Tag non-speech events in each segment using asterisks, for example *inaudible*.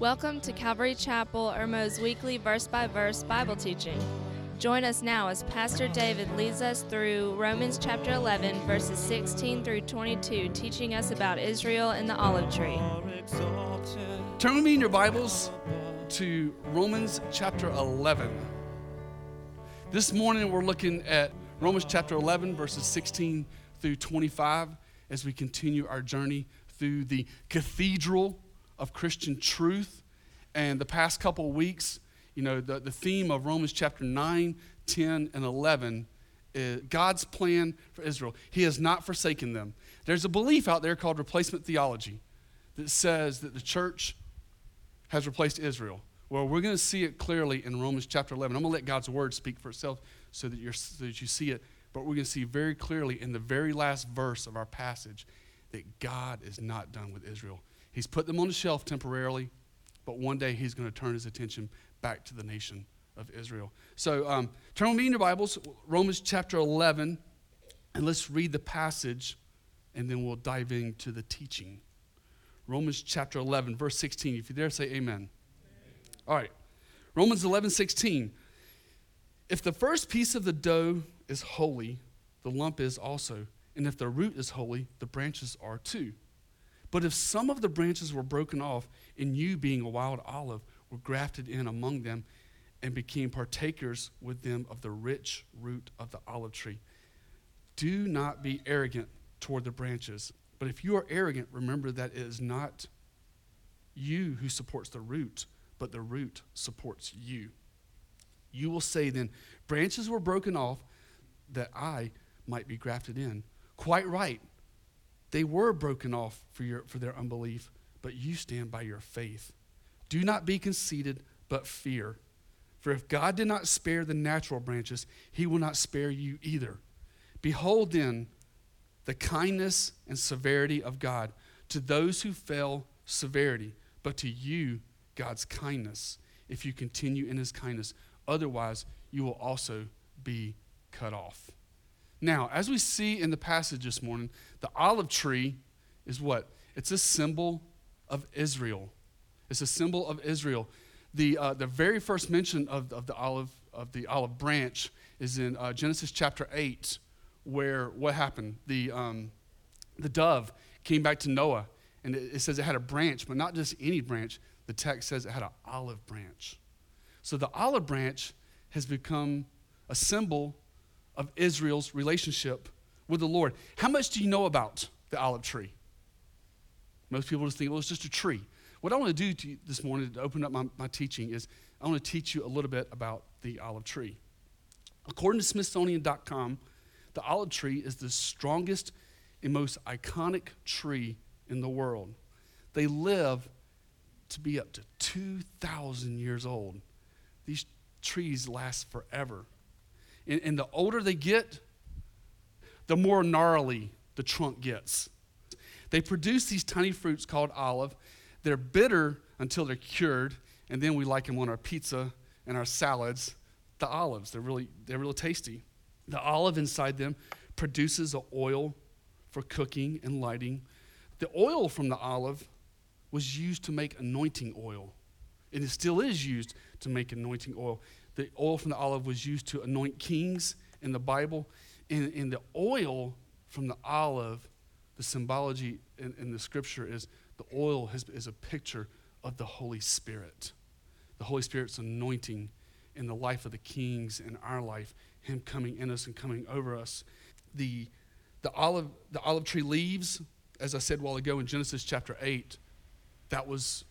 Welcome to Calvary Chapel Irmo's weekly verse by verse Bible teaching. Join us now as Pastor David leads us through Romans chapter 11, verses 16 through 22, teaching us about Israel and the olive tree. Turn with me in your Bibles to Romans chapter 11. This morning we're looking at Romans chapter 11, verses 16 through 25, as we continue our journey through the cathedral of Christian truth. And the past couple weeks, you know, the, the theme of Romans chapter 9, 10, and 11 is God's plan for Israel. He has not forsaken them. There's a belief out there called replacement theology that says that the church has replaced Israel. Well, we're going to see it clearly in Romans chapter 11. I'm going to let God's word speak for itself so that, you're, so that you see it. But we're going to see very clearly in the very last verse of our passage that God is not done with Israel. He's put them on the shelf temporarily, but one day he's going to turn his attention back to the nation of Israel. So um, turn with me in your Bibles, Romans chapter 11, and let's read the passage, and then we'll dive into the teaching. Romans chapter 11, verse 16. If you dare say amen. amen. All right. Romans 11, 16. If the first piece of the dough is holy, the lump is also. And if the root is holy, the branches are too. But if some of the branches were broken off, and you, being a wild olive, were grafted in among them and became partakers with them of the rich root of the olive tree, do not be arrogant toward the branches. But if you are arrogant, remember that it is not you who supports the root, but the root supports you. You will say then, Branches were broken off that I might be grafted in. Quite right. They were broken off for, your, for their unbelief, but you stand by your faith. Do not be conceited, but fear. For if God did not spare the natural branches, he will not spare you either. Behold then the kindness and severity of God. To those who fell, severity, but to you, God's kindness, if you continue in his kindness. Otherwise, you will also be cut off. Now, as we see in the passage this morning, the olive tree is what? It's a symbol of Israel. It's a symbol of Israel. The, uh, the very first mention of, of, the olive, of the olive branch is in uh, Genesis chapter 8, where what happened? The, um, the dove came back to Noah, and it, it says it had a branch, but not just any branch. The text says it had an olive branch. So the olive branch has become a symbol of Israel's relationship with the Lord. How much do you know about the olive tree? Most people just think, well, it's just a tree. What I want to do to this morning to open up my, my teaching is I want to teach you a little bit about the olive tree. According to Smithsonian.com, the olive tree is the strongest and most iconic tree in the world. They live to be up to 2,000 years old. These trees last forever. And, and the older they get, the more gnarly the trunk gets. They produce these tiny fruits called olive. They're bitter until they're cured, and then we like them on our pizza and our salads. The olives, they're really, they're really tasty. The olive inside them produces an oil for cooking and lighting. The oil from the olive was used to make anointing oil, and it still is used to make anointing oil the oil from the olive was used to anoint kings in the Bible. And, and the oil from the olive, the symbology in, in the scripture is the oil has, is a picture of the Holy Spirit. The Holy Spirit's anointing in the life of the kings in our life, Him coming in us and coming over us. The, the, olive, the olive tree leaves, as I said a while ago in Genesis chapter 8, that was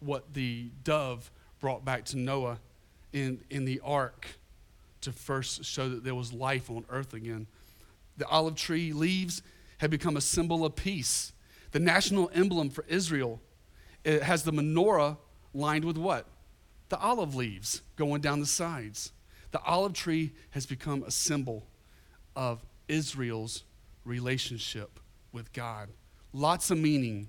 what the dove brought back to Noah in, in the ark to first show that there was life on earth again. The olive tree leaves had become a symbol of peace. The national emblem for Israel it has the menorah lined with what? The olive leaves going down the sides. The olive tree has become a symbol of Israel's relationship with God. Lots of meaning.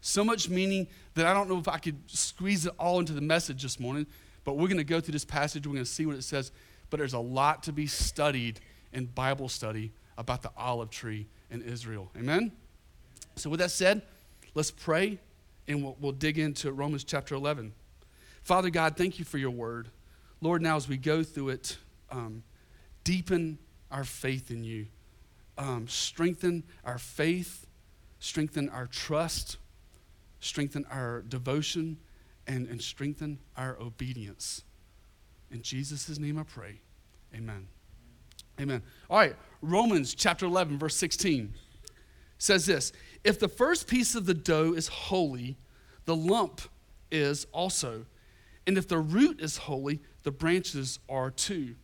So much meaning that I don't know if I could squeeze it all into the message this morning but we're going to go through this passage, we're going to see what it says. But there's a lot to be studied in Bible study about the olive tree in Israel. Amen? So, with that said, let's pray and we'll, we'll dig into Romans chapter 11. Father God, thank you for your word. Lord, now as we go through it, um, deepen our faith in you, um, strengthen our faith, strengthen our trust, strengthen our devotion, and, and strengthen our obedience. In Jesus' name I pray. Amen. Amen. All right, Romans chapter 11, verse 16 says this If the first piece of the dough is holy, the lump is also. And if the root is holy, the branches are too.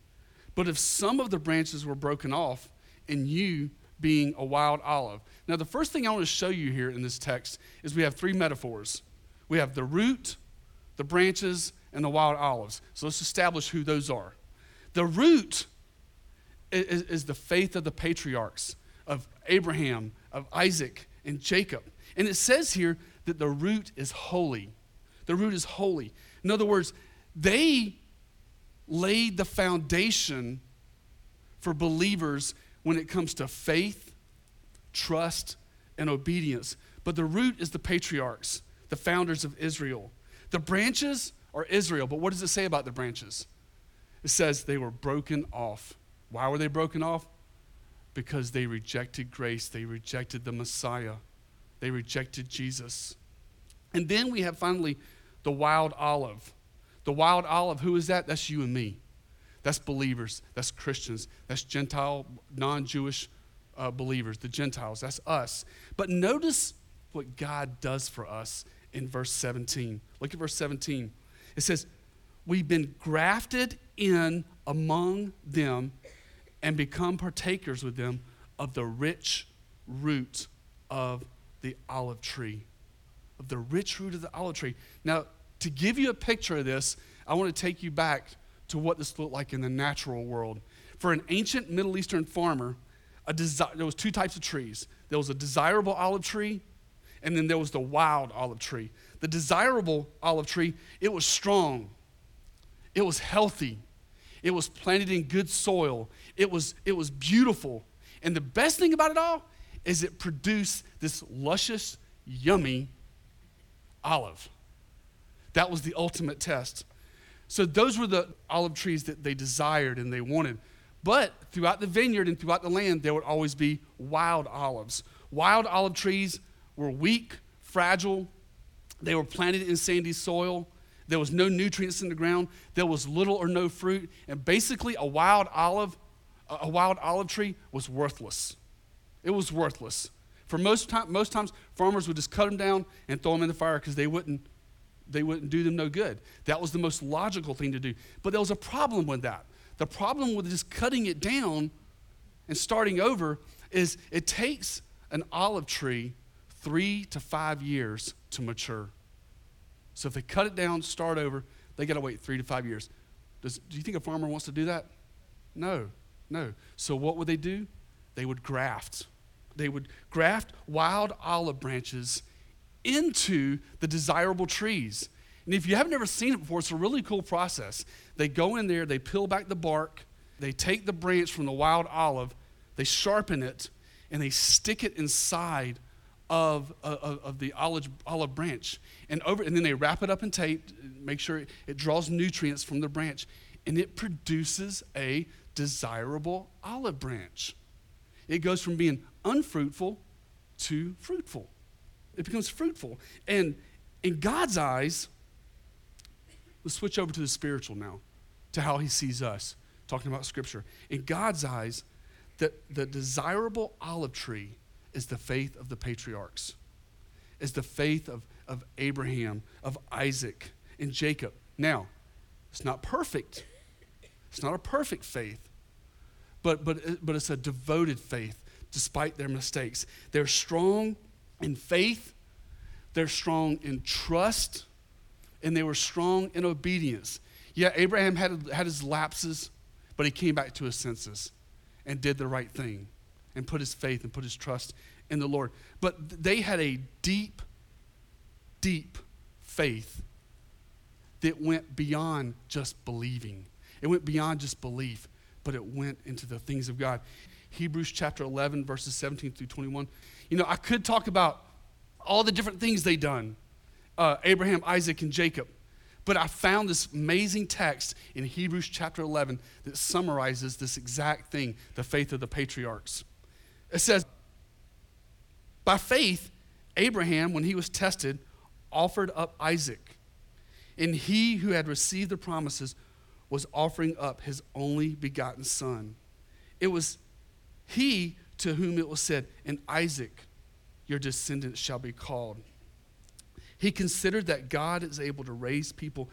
But if some of the branches were broken off, and you being a wild olive. Now, the first thing I want to show you here in this text is we have three metaphors we have the root, the branches, and the wild olives. So let's establish who those are. The root is, is the faith of the patriarchs of Abraham, of Isaac, and Jacob. And it says here that the root is holy. The root is holy. In other words, they laid the foundation for believers when it comes to faith, trust, and obedience. But the root is the patriarchs, the founders of Israel. The branches are Israel, but what does it say about the branches? It says they were broken off. Why were they broken off? Because they rejected grace, they rejected the Messiah, they rejected Jesus. And then we have finally the wild olive. The wild olive, who is that? That's you and me. That's believers, that's Christians, that's Gentile, non Jewish uh, believers, the Gentiles, that's us. But notice what God does for us in verse 17. Look at verse 17. It says, We've been grafted in among them and become partakers with them of the rich root of the olive tree. Of the rich root of the olive tree. Now, to give you a picture of this, I want to take you back to what this looked like in the natural world. For an ancient Middle Eastern farmer, desi- there was two types of trees. There was a desirable olive tree, and then there was the wild olive tree. The desirable olive tree, it was strong, it was healthy, it was planted in good soil, it was, it was beautiful. And the best thing about it all is it produced this luscious, yummy olive. That was the ultimate test. So those were the olive trees that they desired and they wanted. But throughout the vineyard and throughout the land, there would always be wild olives. Wild olive trees were weak, fragile. They were planted in sandy soil. There was no nutrients in the ground. There was little or no fruit. And basically, a wild olive, a wild olive tree was worthless. It was worthless. For most, time, most times, farmers would just cut them down and throw them in the fire because they wouldn't they wouldn't do them no good. That was the most logical thing to do. But there was a problem with that. The problem with just cutting it down and starting over is it takes an olive tree three to five years to mature. So if they cut it down, start over, they got to wait three to five years. Does, do you think a farmer wants to do that? No, no. So what would they do? They would graft. They would graft wild olive branches into the desirable trees. And if you haven't ever seen it before, it's a really cool process. They go in there, they peel back the bark, they take the branch from the wild olive, they sharpen it, and they stick it inside of, of, of the olive, olive branch. And, over, and then they wrap it up in tape, make sure it, it draws nutrients from the branch, and it produces a desirable olive branch. It goes from being unfruitful to fruitful it becomes fruitful. And in God's eyes, let's switch over to the spiritual now, to how he sees us, talking about scripture. In God's eyes, the, the desirable olive tree is the faith of the patriarchs, is the faith of, of Abraham, of Isaac, and Jacob. Now, it's not perfect. It's not a perfect faith, but, but, but it's a devoted faith despite their mistakes. They're strong in faith, they're strong in trust, and they were strong in obedience. Yeah, Abraham had, had his lapses, but he came back to his senses and did the right thing and put his faith and put his trust in the Lord. But they had a deep, deep faith that went beyond just believing. It went beyond just belief, but it went into the things of God. Hebrews chapter 11, verses 17 through 21. You know, I could talk about all the different things they done, uh, Abraham, Isaac, and Jacob. But I found this amazing text in Hebrews chapter 11 that summarizes this exact thing the faith of the patriarchs. It says, By faith, Abraham, when he was tested, offered up Isaac. And he who had received the promises was offering up his only begotten son. It was he to whom it was said, In Isaac your descendants shall be called. He considered that God is able to raise people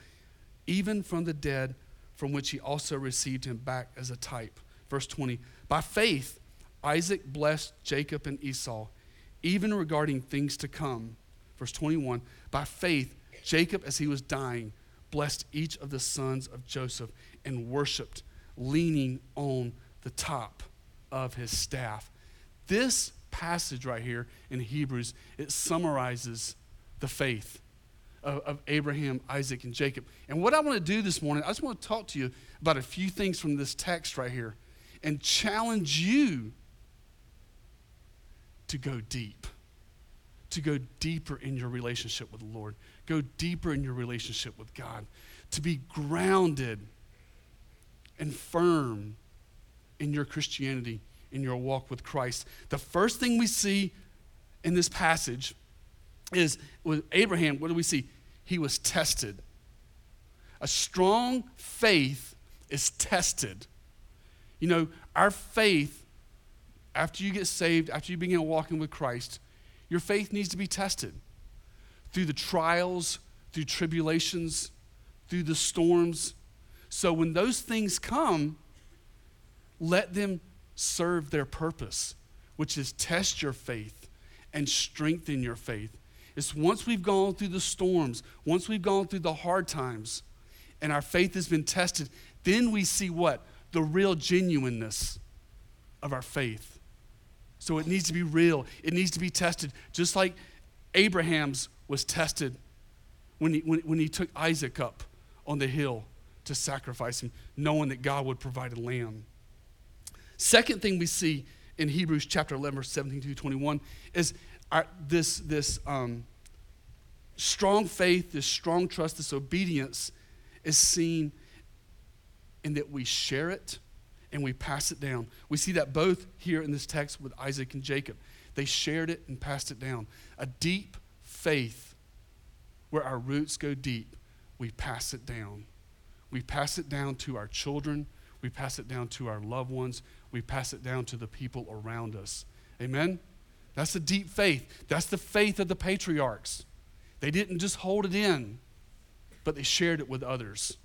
even from the dead, from which he also received him back as a type. Verse 20 By faith, Isaac blessed Jacob and Esau, even regarding things to come. Verse 21 By faith, Jacob, as he was dying, blessed each of the sons of Joseph and worshiped, leaning on the top of his staff. This passage right here in Hebrews, it summarizes the faith of, of, Abraham, Isaac, and Jacob. And what I want to do this morning, I just want to talk to you about a few things from this text right here and challenge you to go deep, to go deeper in your relationship with the Lord, go deeper in your relationship with God, to be grounded and firm in your Christianity, in your walk with Christ. The first thing we see in this passage is with Abraham, what do we see? He was tested. A strong faith is tested. You know, our faith, after you get saved, after you begin walking with Christ, your faith needs to be tested through the trials, through tribulations, through the storms. So when those things come, let them serve their purpose, which is test your faith and strengthen your faith. It's once we've gone through the storms, once we've gone through the hard times, and our faith has been tested, then we see what? The real genuineness of our faith. So it needs to be real, it needs to be tested, just like Abraham's was tested when he, when, when he took Isaac up on the hill to sacrifice him, knowing that God would provide a lamb. Second thing we see in Hebrews chapter 11, verse 17 to 21 is our, this, this um, strong faith, this strong trust, this obedience is seen in that we share it and we pass it down. We see that both here in this text with Isaac and Jacob. They shared it and passed it down. A deep faith where our roots go deep, we pass it down. We pass it down to our children, we pass it down to our loved ones, we pass it down to the people around us. Amen? That's the deep faith. That's the faith of the patriarchs. They didn't just hold it in, but they shared it with others.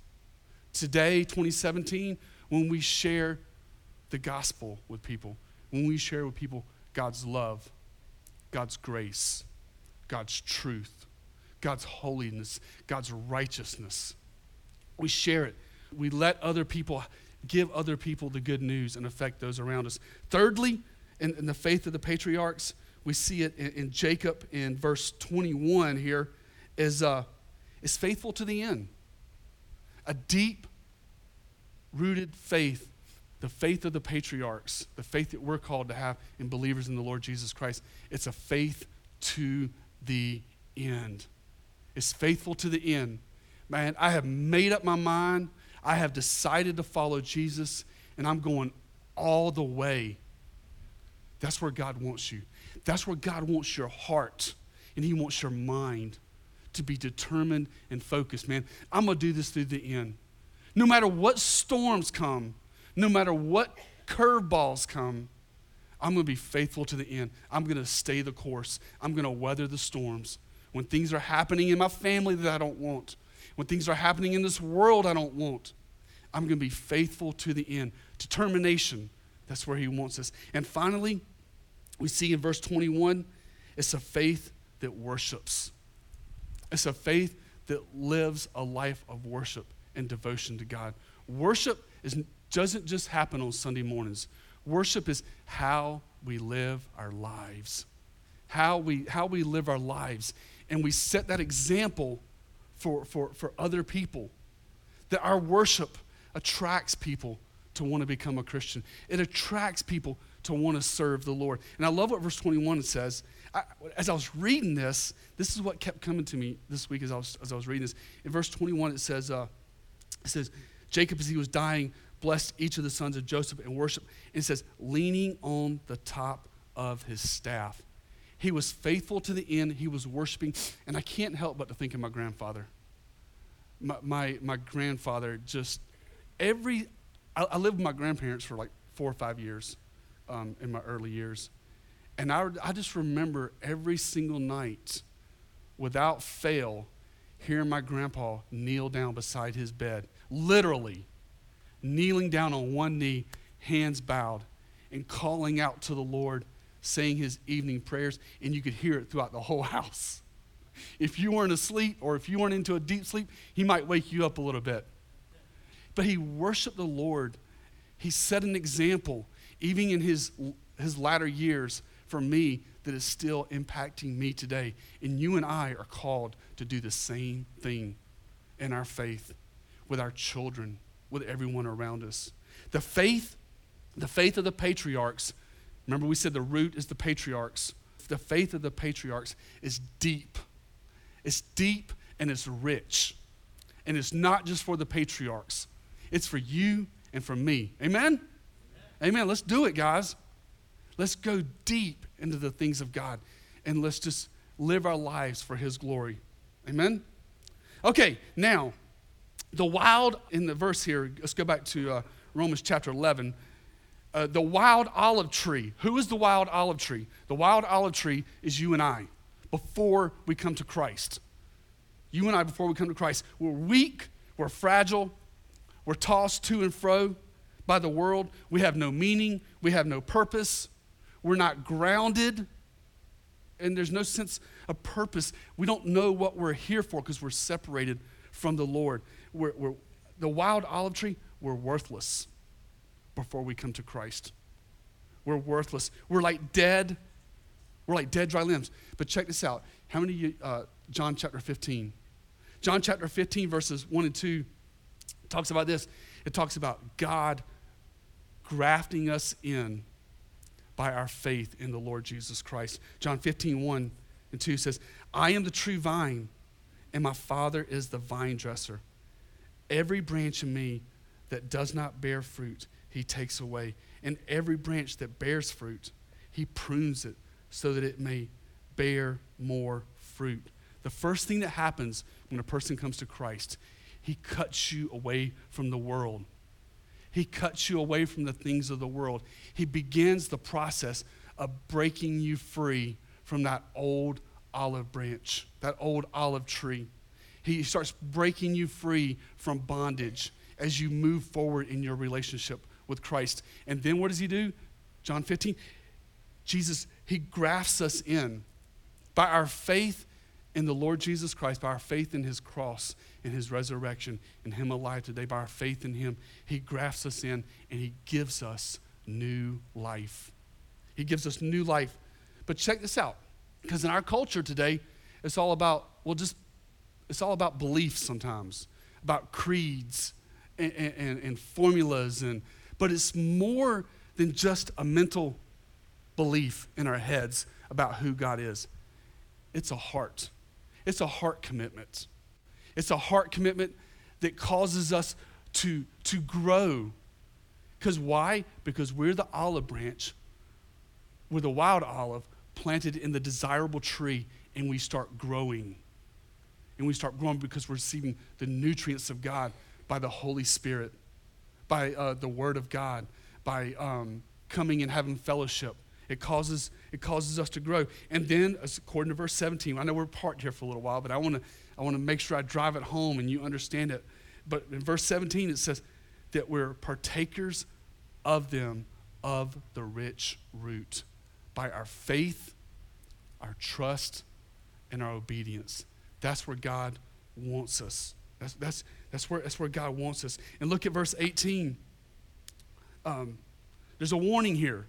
Today, 2017, when we share the gospel with people, when we share with people God's love, God's grace, God's truth, God's holiness, God's righteousness, we share it. We let other people give other people the good news and affect those around us. Thirdly, in, in the faith of the patriarchs, we see it in, in Jacob in verse 21 here, is, uh, is faithful to the end. A deep rooted faith, the faith of the patriarchs, the faith that we're called to have in believers in the Lord Jesus Christ. It's a faith to the end. It's faithful to the end. Man, I have made up my mind. I have decided to follow Jesus, and I'm going all the way that's where God wants you. That's where God wants your heart, and He wants your mind to be determined and focused. Man, I'm going to do this through the end. No matter what storms come, no matter what curveballs come, I'm going to be faithful to the end. I'm going to stay the course. I'm going to weather the storms. When things are happening in my family that I don't want, when things are happening in this world I don't want, I'm going to be faithful to the end. Determination that's where he wants us. And finally, we see in verse 21 it's a faith that worships. It's a faith that lives a life of worship and devotion to God. Worship is, doesn't just happen on Sunday mornings. Worship is how we live our lives. How we, how we live our lives. And we set that example for, for, for other people. That our worship attracts people to want to become a Christian. It attracts people to want to serve the Lord. And I love what verse 21 says. I, as I was reading this, this is what kept coming to me this week as I was, as I was reading this. In verse 21, it says, uh, it says, Jacob, as he was dying, blessed each of the sons of Joseph and worship. And it says, leaning on the top of his staff. He was faithful to the end. He was worshiping. And I can't help but to think of my grandfather. My, my, my grandfather just, every, I, I, lived with my grandparents for like four or five years um, in my early years. And I, I just remember every single night, without fail, hearing my grandpa kneel down beside his bed, literally kneeling down on one knee, hands bowed, and calling out to the Lord, saying his evening prayers, and you could hear it throughout the whole *laughs* house. If you weren't asleep or if you weren't into a deep sleep, he might wake you up a little bit. But he worshiped the Lord. He set an example, even in his, his latter years, for me that is still impacting me today. And you and I are called to do the same thing in our faith with our children, with everyone around us. The faith, the faith of the patriarchs, remember we said the root is the patriarchs. The faith of the patriarchs is deep. It's deep and it's rich. And it's not just for the patriarchs, it's for you and for me. Amen? Amen. Amen. Let's do it, guys. Let's go deep into the things of God and let's just live our lives for His glory. Amen? Okay, now, the wild, in the verse here, let's go back to uh, Romans chapter 11. Uh, the wild olive tree. Who is the wild olive tree? The wild olive tree is you and I before we come to Christ. You and I before we come to Christ. We're weak, we're fragile, we're tossed to and fro by the world. We have no meaning, we have no purpose. We're not grounded, and there's no sense of purpose. We don't know what we're here for because we're separated from the Lord. We're, we're, the wild olive tree, we're worthless before we come to Christ. We're worthless. We're like dead. We're like dead, dry limbs. But check this out. How many you, uh, John chapter 15? John chapter 15, verses 1 and 2 talks about this. It talks about God grafting us in by our faith in the Lord Jesus Christ. John 15, 1 and 2 says, I am the true vine, and my Father is the vine dresser. Every branch in me that does not bear fruit, he takes away. And every branch that bears fruit, he prunes it so that it may bear more fruit. The first thing that happens when a person comes to Christ, he cuts you away from the world. He cuts you away from the things of the world. He begins the process of breaking you free from that old olive branch, that old olive tree. He starts breaking you free from bondage as you move forward in your relationship with Christ. And then what does he do? John 15. Jesus, he grafts us in. By our faith in the Lord Jesus Christ, by our faith in his cross and his resurrection and him alive today, by our faith in him, he grafts us in and he gives us new life. He gives us new life. But check this out, because in our culture today, it's all about, well, just, it's all about beliefs sometimes, about creeds and, and, and formulas, and, but it's more than just a mental belief in our heads about who God is. It's a heart. It's a heart commitment. It's a heart commitment that causes us to, to grow. Because why? Because we're the olive branch, we're the wild olive planted in the desirable tree, and we start growing. And we start growing because we're receiving the nutrients of God by the Holy Spirit, by uh, the Word of God, by um, coming and having fellowship it causes, it causes us to grow. And then, according to verse 17, I know we're parked here for a little while, but I want to I wanna make sure I drive it home and you understand it. But in verse 17, it says that we're partakers of them of the rich root by our faith, our trust, and our obedience. That's where God wants us. That's, that's, that's, where, that's where God wants us. And look at verse 18. Um, there's a warning here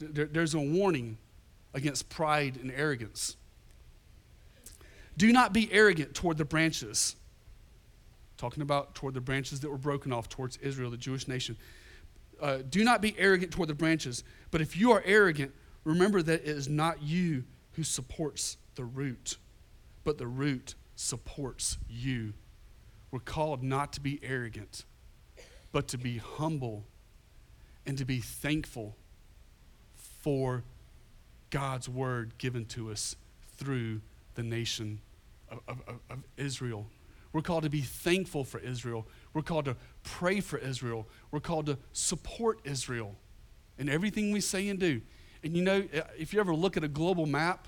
there, there's a warning against pride and arrogance. Do not be arrogant toward the branches. Talking about toward the branches that were broken off towards Israel, the Jewish nation. uh, do not be arrogant toward the branches. But if you are arrogant, remember that it is not you who supports the root, but the root supports you. We're called not to be arrogant, but to be humble and to be thankful for God's word given to us through the nation of, of, of, Israel. We're called to be thankful for Israel. We're called to pray for Israel. We're called to support Israel in everything we say and do. And you know, if you ever look at a global map,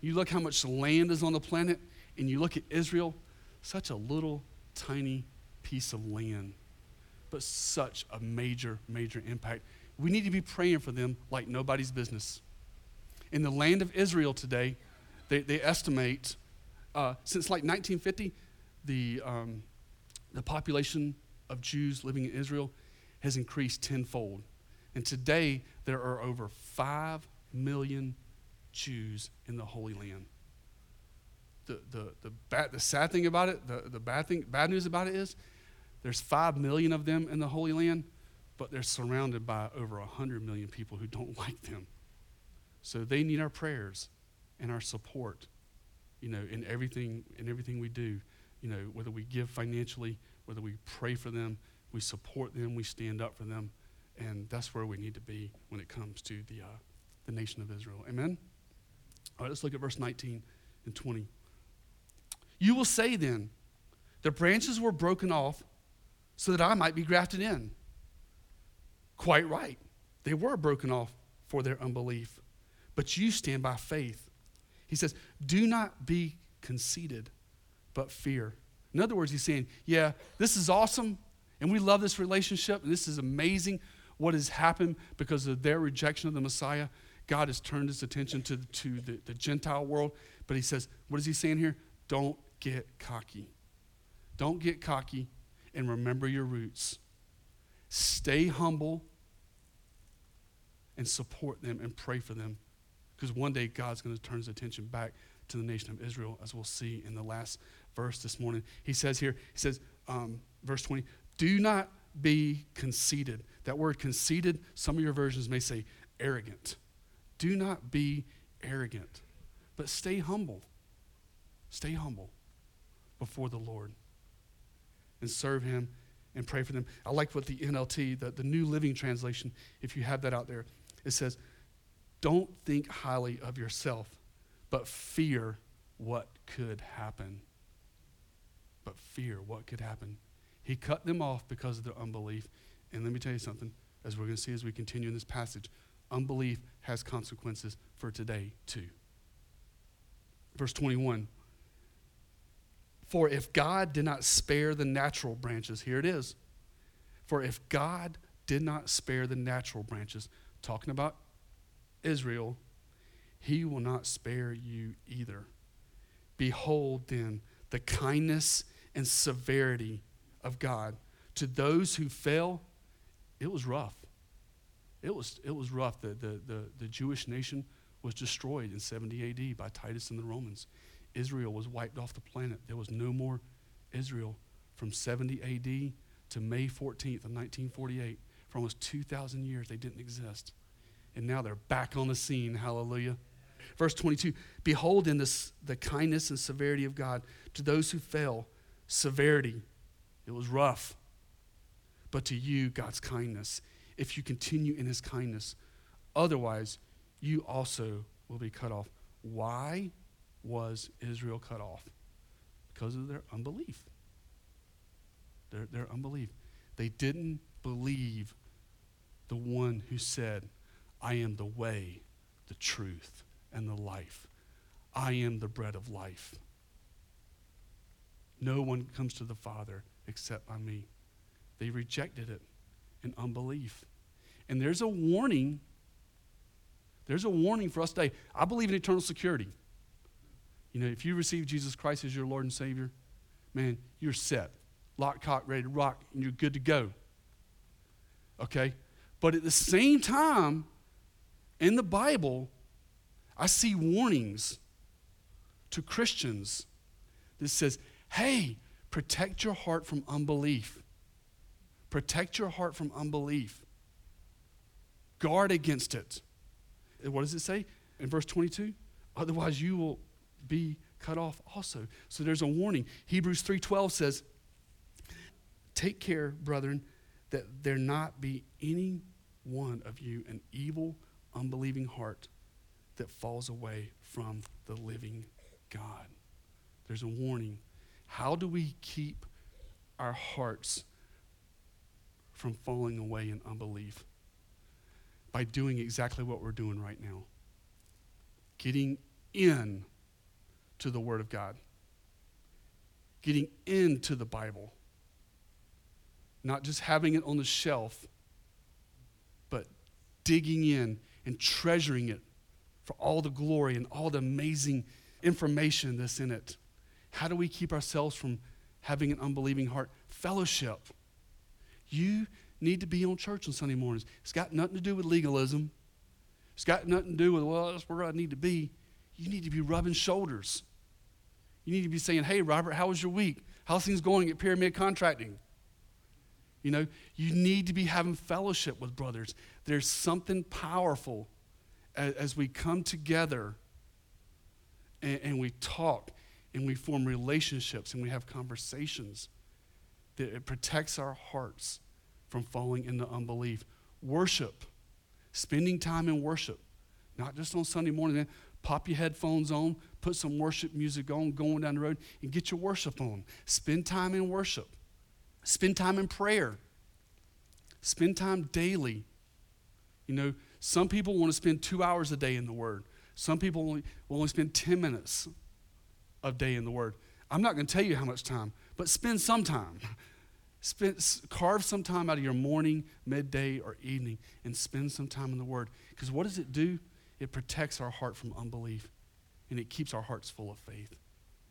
you look how much land is on the planet, and you look at Israel, such a little tiny piece of land, but such a major, major impact. We need to be praying for them like nobody's business. In the land of Israel today, they, they estimate uh, since like 1950, the, um, the population of Jews living in Israel has increased tenfold. And today, there are over 5 million Jews in the Holy Land. The, the, the, bad, the sad thing about it, the, the bad, thing, bad news about it is, there's 5 million of them in the Holy Land, but they're surrounded by over 100 million people who don't *laughs* like them. So they need our prayers and our support, you know, in everything, in everything we do. You know, whether we give financially, whether we pray for them, we support them, we stand up for them. And that's where we need to be when it comes to the, uh, the nation of Israel. Amen? All right, let's look at verse 19 and 20. You will say then, the branches were broken off so that I might be grafted in. Quite right. They were broken off for their unbelief, but you stand by faith. He says, Do not be conceited, but fear. In other words, he's saying, Yeah, this is awesome, and we love this relationship, and this is amazing what has happened because of their rejection of the Messiah. God has turned his attention to, to the, the Gentile world. But he says, What is he saying here? Don't get cocky. Don't get cocky and remember your roots. Stay humble and support them and pray for them because one day God's going to turn his attention back to the nation of Israel, as we'll see in the last verse this morning. He says here, he says, um, verse 20, do not be conceited. That word conceited, some of your versions may say arrogant. Do not be arrogant, but stay humble. Stay humble before the Lord and serve Him and pray for them. I like what the NLT, the, the New Living Translation, if you have that out there, it says, Don't think highly of yourself, but fear what could happen. But fear what could happen. He cut them off because of their unbelief. And let me tell you something, as we're going to see as we continue in this passage, unbelief has consequences for today too. Verse 21 For if God did not spare the natural branches, here it is. For if God did not spare the natural branches, talking about Israel, he will not spare you either. Behold, then, the kindness and severity of God to those who fell. It was rough. It was, it was rough. The, the, the, the Jewish nation was destroyed in 70 AD by Titus and the Romans. Israel was wiped off the planet. There was no more Israel from 70 AD to May 14th of 1948. For almost 2,000 years, they didn't exist. And now they're back on the scene. Hallelujah. Verse 22 Behold, in this, the kindness and severity of God to those who fell, severity. It was rough. But to you, God's kindness if you continue in his kindness. Otherwise, you also will be cut off. Why was Israel cut off? Because of their unbelief. Their, their unbelief. They didn't believe the one who said, I am the way, the truth, and the life. I am the bread of life. No one comes to the Father except by me. They rejected it in unbelief. And there's a warning. There's a warning for us today. I believe in eternal security. You know, if you receive Jesus Christ as your Lord and Savior, man, you're set. Lock, cock, ready to rock, and you're good to go. Okay? But at the same time, in the Bible, I see warnings to Christians that says, hey, protect your heart from unbelief. Protect your heart from unbelief. Guard against it. And what does it say in verse 22? Otherwise, you will be cut off also. So there's a warning. Hebrews 3:12 says, "Take care, brethren, that there not be any one of you an evil, unbelieving heart that falls away from the living God." There's a warning. How do we keep our hearts from falling away in unbelief? By doing exactly what we're doing right now. Getting in to the Word of God, getting into the Bible, not just having it on the shelf, but digging in and treasuring it for all the glory and all the amazing information that's in it. How do we keep ourselves from having an unbelieving heart? Fellowship. You need to be on church on Sunday mornings. It's got nothing to do with legalism. It's got nothing to do with, well, that's where I need to be. You need to be rubbing shoulders. You need to be saying, hey, Robert, how was your week? How's things going at Pyramid Contracting? You know, you need to be having fellowship with brothers. There's something powerful as, as we come together and, and, we talk and we form relationships and we have conversations that it protects our hearts from falling into unbelief. Worship, spending time in worship, not just on Sunday morning pop your headphones on, put some worship music on, going down the road, and get your worship on. Spend time in worship. Spend time in prayer. Spend time daily. You know, some people want to spend two hours a day in the Word. Some people only, will only spend 10 minutes a day in the Word. I'm not going to tell you how much time, but spend some time. *laughs* Spend, carve some time out of your morning, midday, or evening and spend some time in the Word. Because what does it do? it protects our heart from unbelief and it keeps our hearts full of faith.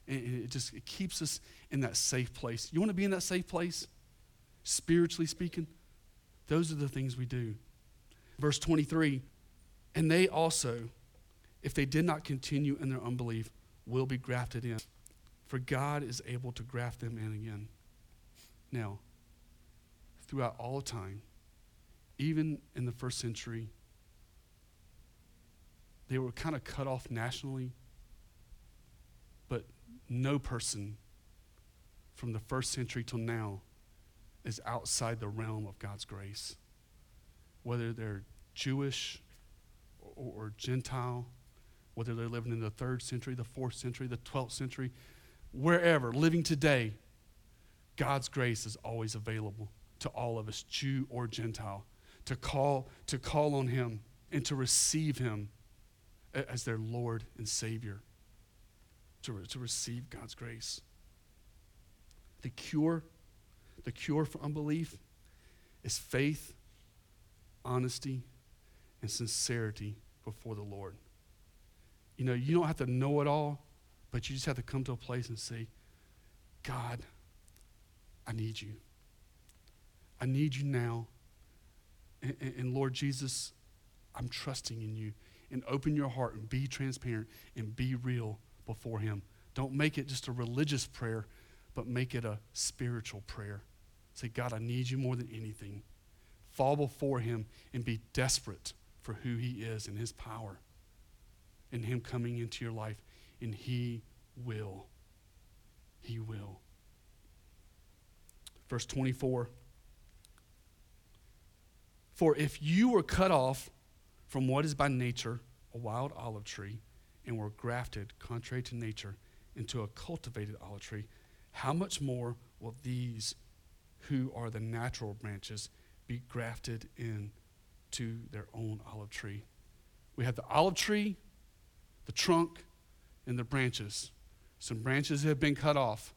And it just it keeps us in that safe place. You want to be in that safe place? Spiritually speaking, those are the things we do. Verse 23 And they also, if they did not continue in their unbelief, will be grafted in. For God is able to graft them in again. Now, throughout all time, even in the first century, they were kind of cut off nationally, no person from the first century till now is outside the realm of God's grace. Whether they're Jewish or, or, Gentile, whether they're living in the third century, the fourth century, the 12th century, wherever, living today, God's grace is always available to all of us, Jew or Gentile, to call, to call on Him and to receive Him as their Lord and Savior, to, to receive God's grace. The cure, the cure for unbelief is faith, honesty, and sincerity before the Lord. You know, you don't have to know it all, but you just have to come to a place and say, God, I need you. I need you now. And, and, and Lord Jesus, I'm trusting in you and open your heart and be transparent and be real before Him. Don't make it just a religious prayer, but make it a spiritual prayer. Say, God, I need you more than anything. Fall before Him and be desperate for who He is and His power and Him coming into your life. And He will. He will. Verse 24 For if you were cut off from what is by nature a wild olive tree and were grafted, contrary to nature, into a cultivated olive tree, how much more will these who are the natural branches be grafted in to their own olive tree? We have the olive tree, the trunk, and the branches. Some branches have been cut off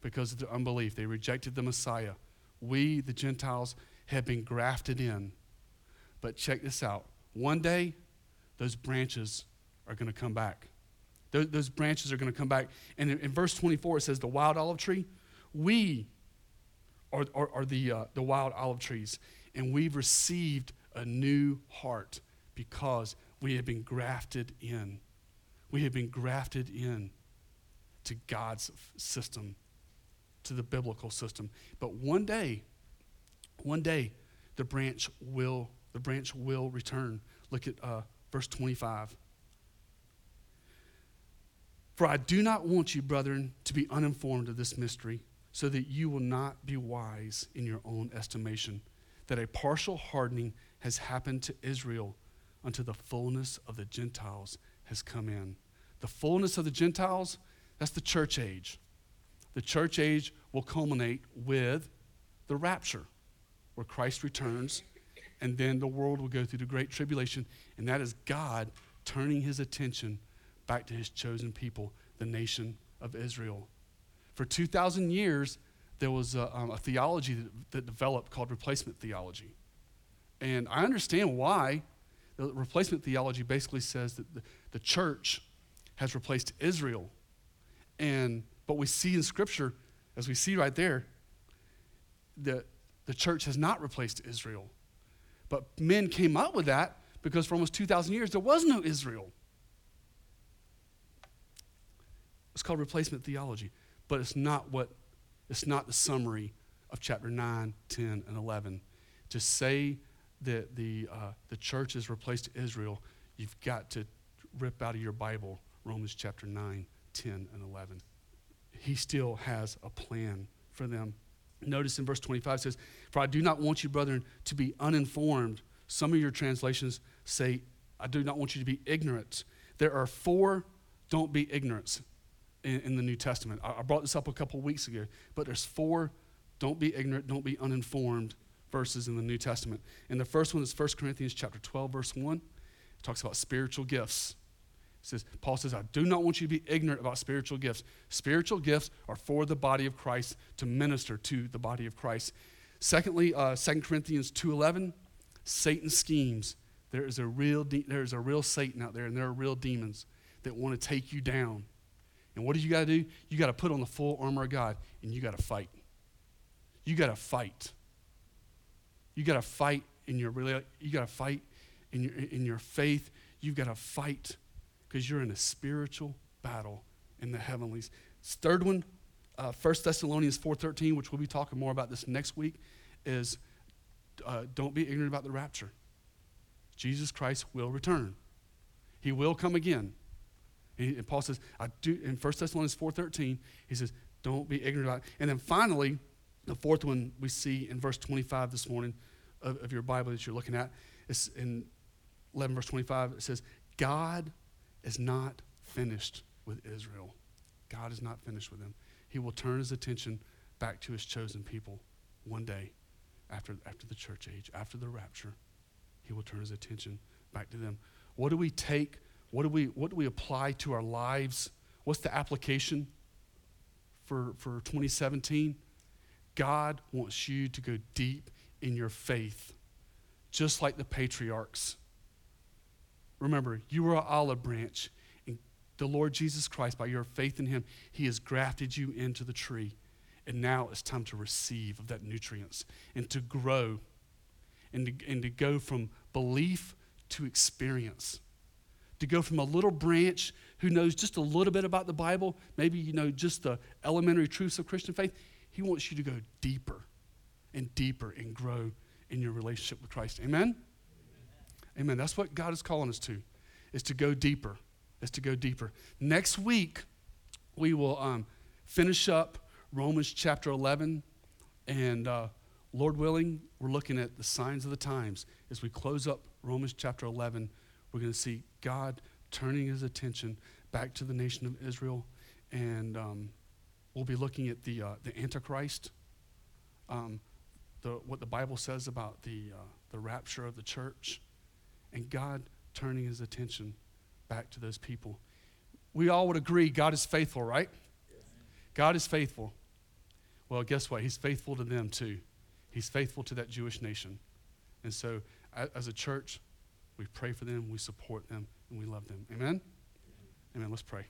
because of their unbelief. They rejected the Messiah. We, the Gentiles, have been grafted in. But check this out one day, those branches are going to come back. Those, those, branches are going to come back. And in, in, verse 24, it says, The wild olive tree, we are, are, are the, uh, the wild olive trees, and we've received a new heart because we have been grafted in. We have been grafted in to God's system, to the biblical system. But one day, one day, the branch will The branch will return. Look at uh, verse 25. For I do not want you, brethren, to be uninformed of this mystery, so that you will not be wise in your own estimation, that a partial hardening has happened to Israel until the fullness of the Gentiles has come in. The fullness of the Gentiles, that's the church age. The church age will culminate with the rapture, where Christ returns, and then the world will go through the great tribulation, and that is God turning his attention back to his chosen people, the nation of Israel. For 2,000 years, there was a, um, a theology that, that developed called replacement theology. And I understand why. The replacement theology basically says that the, the church has replaced Israel. And but we see in Scripture, as we see right there, that the church has not replaced Israel. But men came up with that because for almost 2,000 years there was no Israel. It's called replacement theology, but it's not what it's not the summary of chapter 9, 10, and 11. To say that the, uh, the church has replaced Israel, you've got to rip out of your Bible Romans chapter 9, 10, and 11. He still has a plan for them. Notice in verse 25 says, For I do not want you, brethren, to be uninformed. Some of your translations say, I do not want you to be ignorant. There are four don't be ignorant in, in the New Testament. I, I brought this up a couple weeks ago, but there's four don't be ignorant, don't be uninformed verses in the New Testament. And the first one is 1 Corinthians chapter 12, verse 1. It talks about spiritual gifts. It says, Paul says, I do not want you to be ignorant about spiritual gifts. Spiritual gifts are for the body of Christ to minister to the body of Christ. Secondly, uh, 2 Corinthians 2.11, Satan schemes. There is, a real de- there is a real Satan out there, and there are real demons that want to take you down. And what do you got to do? You got to put on the full armor of God, and you got to fight. You got to fight. You got to fight in your you got to fight in your in your faith. You've got to fight because you're in a spiritual battle in the heavenlies. Third one, uh, 1 Thessalonians 4.13, which we'll be talking more about this next week, is uh, don't be ignorant about the rapture. Jesus Christ will return. He will come again. And Paul says, I do, in 1 Thessalonians 4.13, he says, don't be ignorant about it. And then finally, the fourth one we see in verse 25 this morning of, of your Bible that you're looking at, is in 11 verse 25, it says, God is not finished with Israel. God is not finished with them. He will turn his attention back to his chosen people one day after, after the church age, after the rapture. He will turn his attention back to them. What do we take? What do we, what do we apply to our lives? What's the application for, for 2017? God wants you to go deep in your faith, just like the patriarchs. Remember, you are an olive branch, and the Lord Jesus Christ, by your faith in Him, He has grafted you into the tree. And now it's time to receive of that nutrients and to grow and to, and to go from belief to experience. To go from a little branch who knows just a little bit about the Bible, maybe you know just the elementary truths of Christian faith. He wants you to go deeper and deeper and grow in your relationship with Christ. Amen? Amen. That's what God is calling us to, is to go deeper. Is to go deeper. Next week, we will um, finish up Romans chapter 11. And uh, Lord willing, we're looking at the signs of the times. As we close up Romans chapter 11, we're going to see God turning his attention back to the nation of Israel. And um, we'll be looking at the, uh, the Antichrist, um, the, what the Bible says about the, uh, the rapture of the church and God turning his attention back to those people. We all would agree God is faithful, right? God is faithful. Well, guess what? He's faithful to them too. He's faithful to that Jewish nation. And so, as a church, we pray for them, we support them, and we love them. Amen? Amen. Let's pray.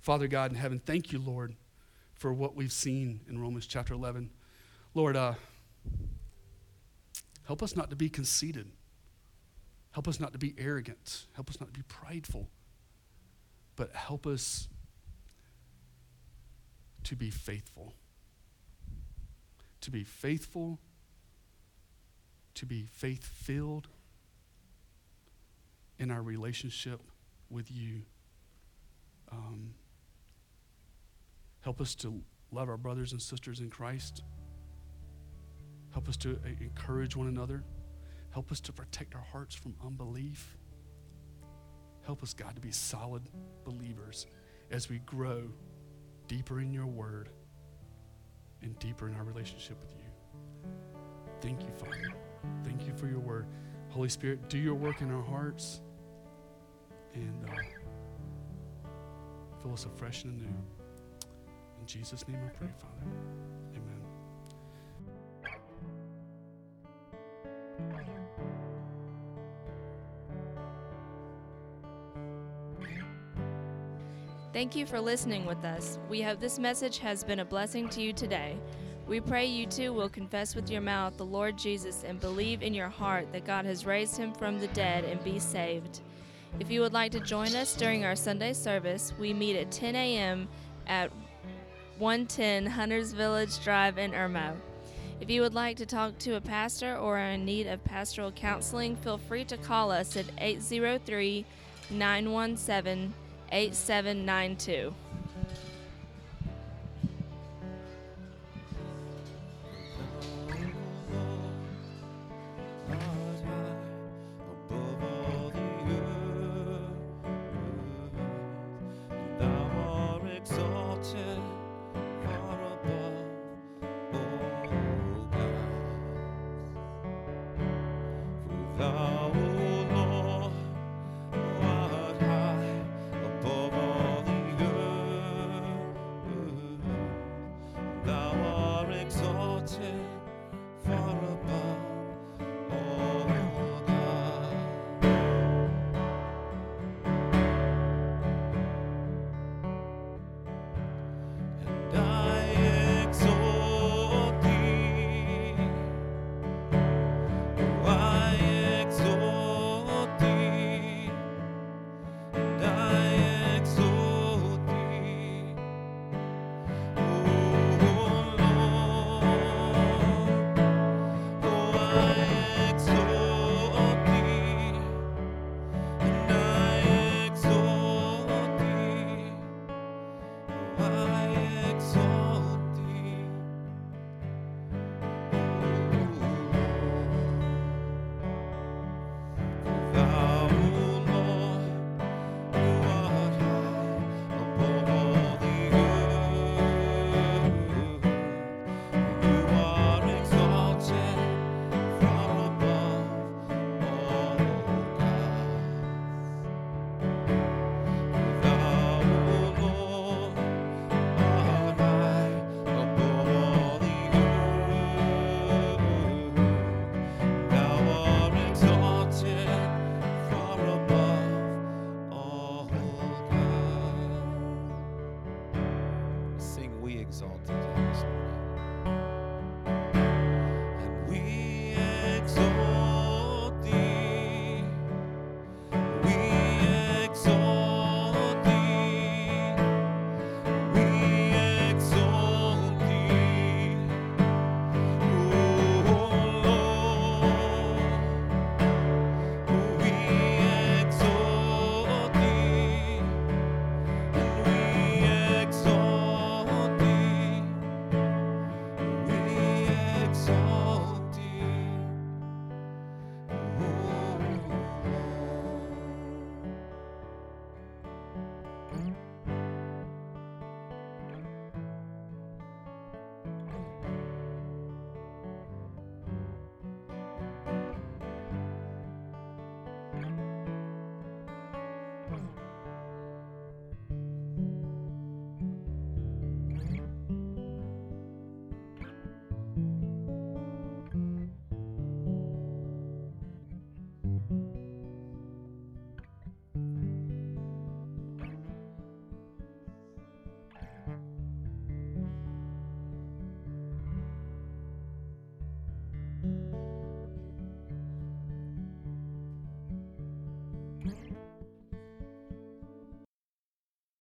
Father God in heaven, thank you, Lord, for what we've seen in Romans chapter 11. Lord, uh, help us not to be conceited. Help us not to be arrogant. Help us not to be prideful. But help us to be faithful. To be faithful to be faith filled in our relationship with you. Um, help us to love our brothers and sisters in Christ. Help us to uh, encourage one another. Help us to protect our hearts from unbelief. Help us, God, to be solid believers as we grow deeper in your word and deeper in our relationship with you. Thank you, Father. Thank you for your word. Holy Spirit, do your work in our hearts and uh, fill us afresh and anew. In Jesus' name I pray, Father. Amen. Thank you for listening with us. We hope this message has been a blessing to you today. We pray you too will confess with your mouth the Lord Jesus and believe in your heart that God has raised him from the dead and be saved. If you would like to join us during our Sunday service, we meet at 10 a.m. at 110 Hunters Village Drive in Irmo. If you would like to talk to a pastor or are in need of pastoral counseling, feel free to call us at 803 917 8792.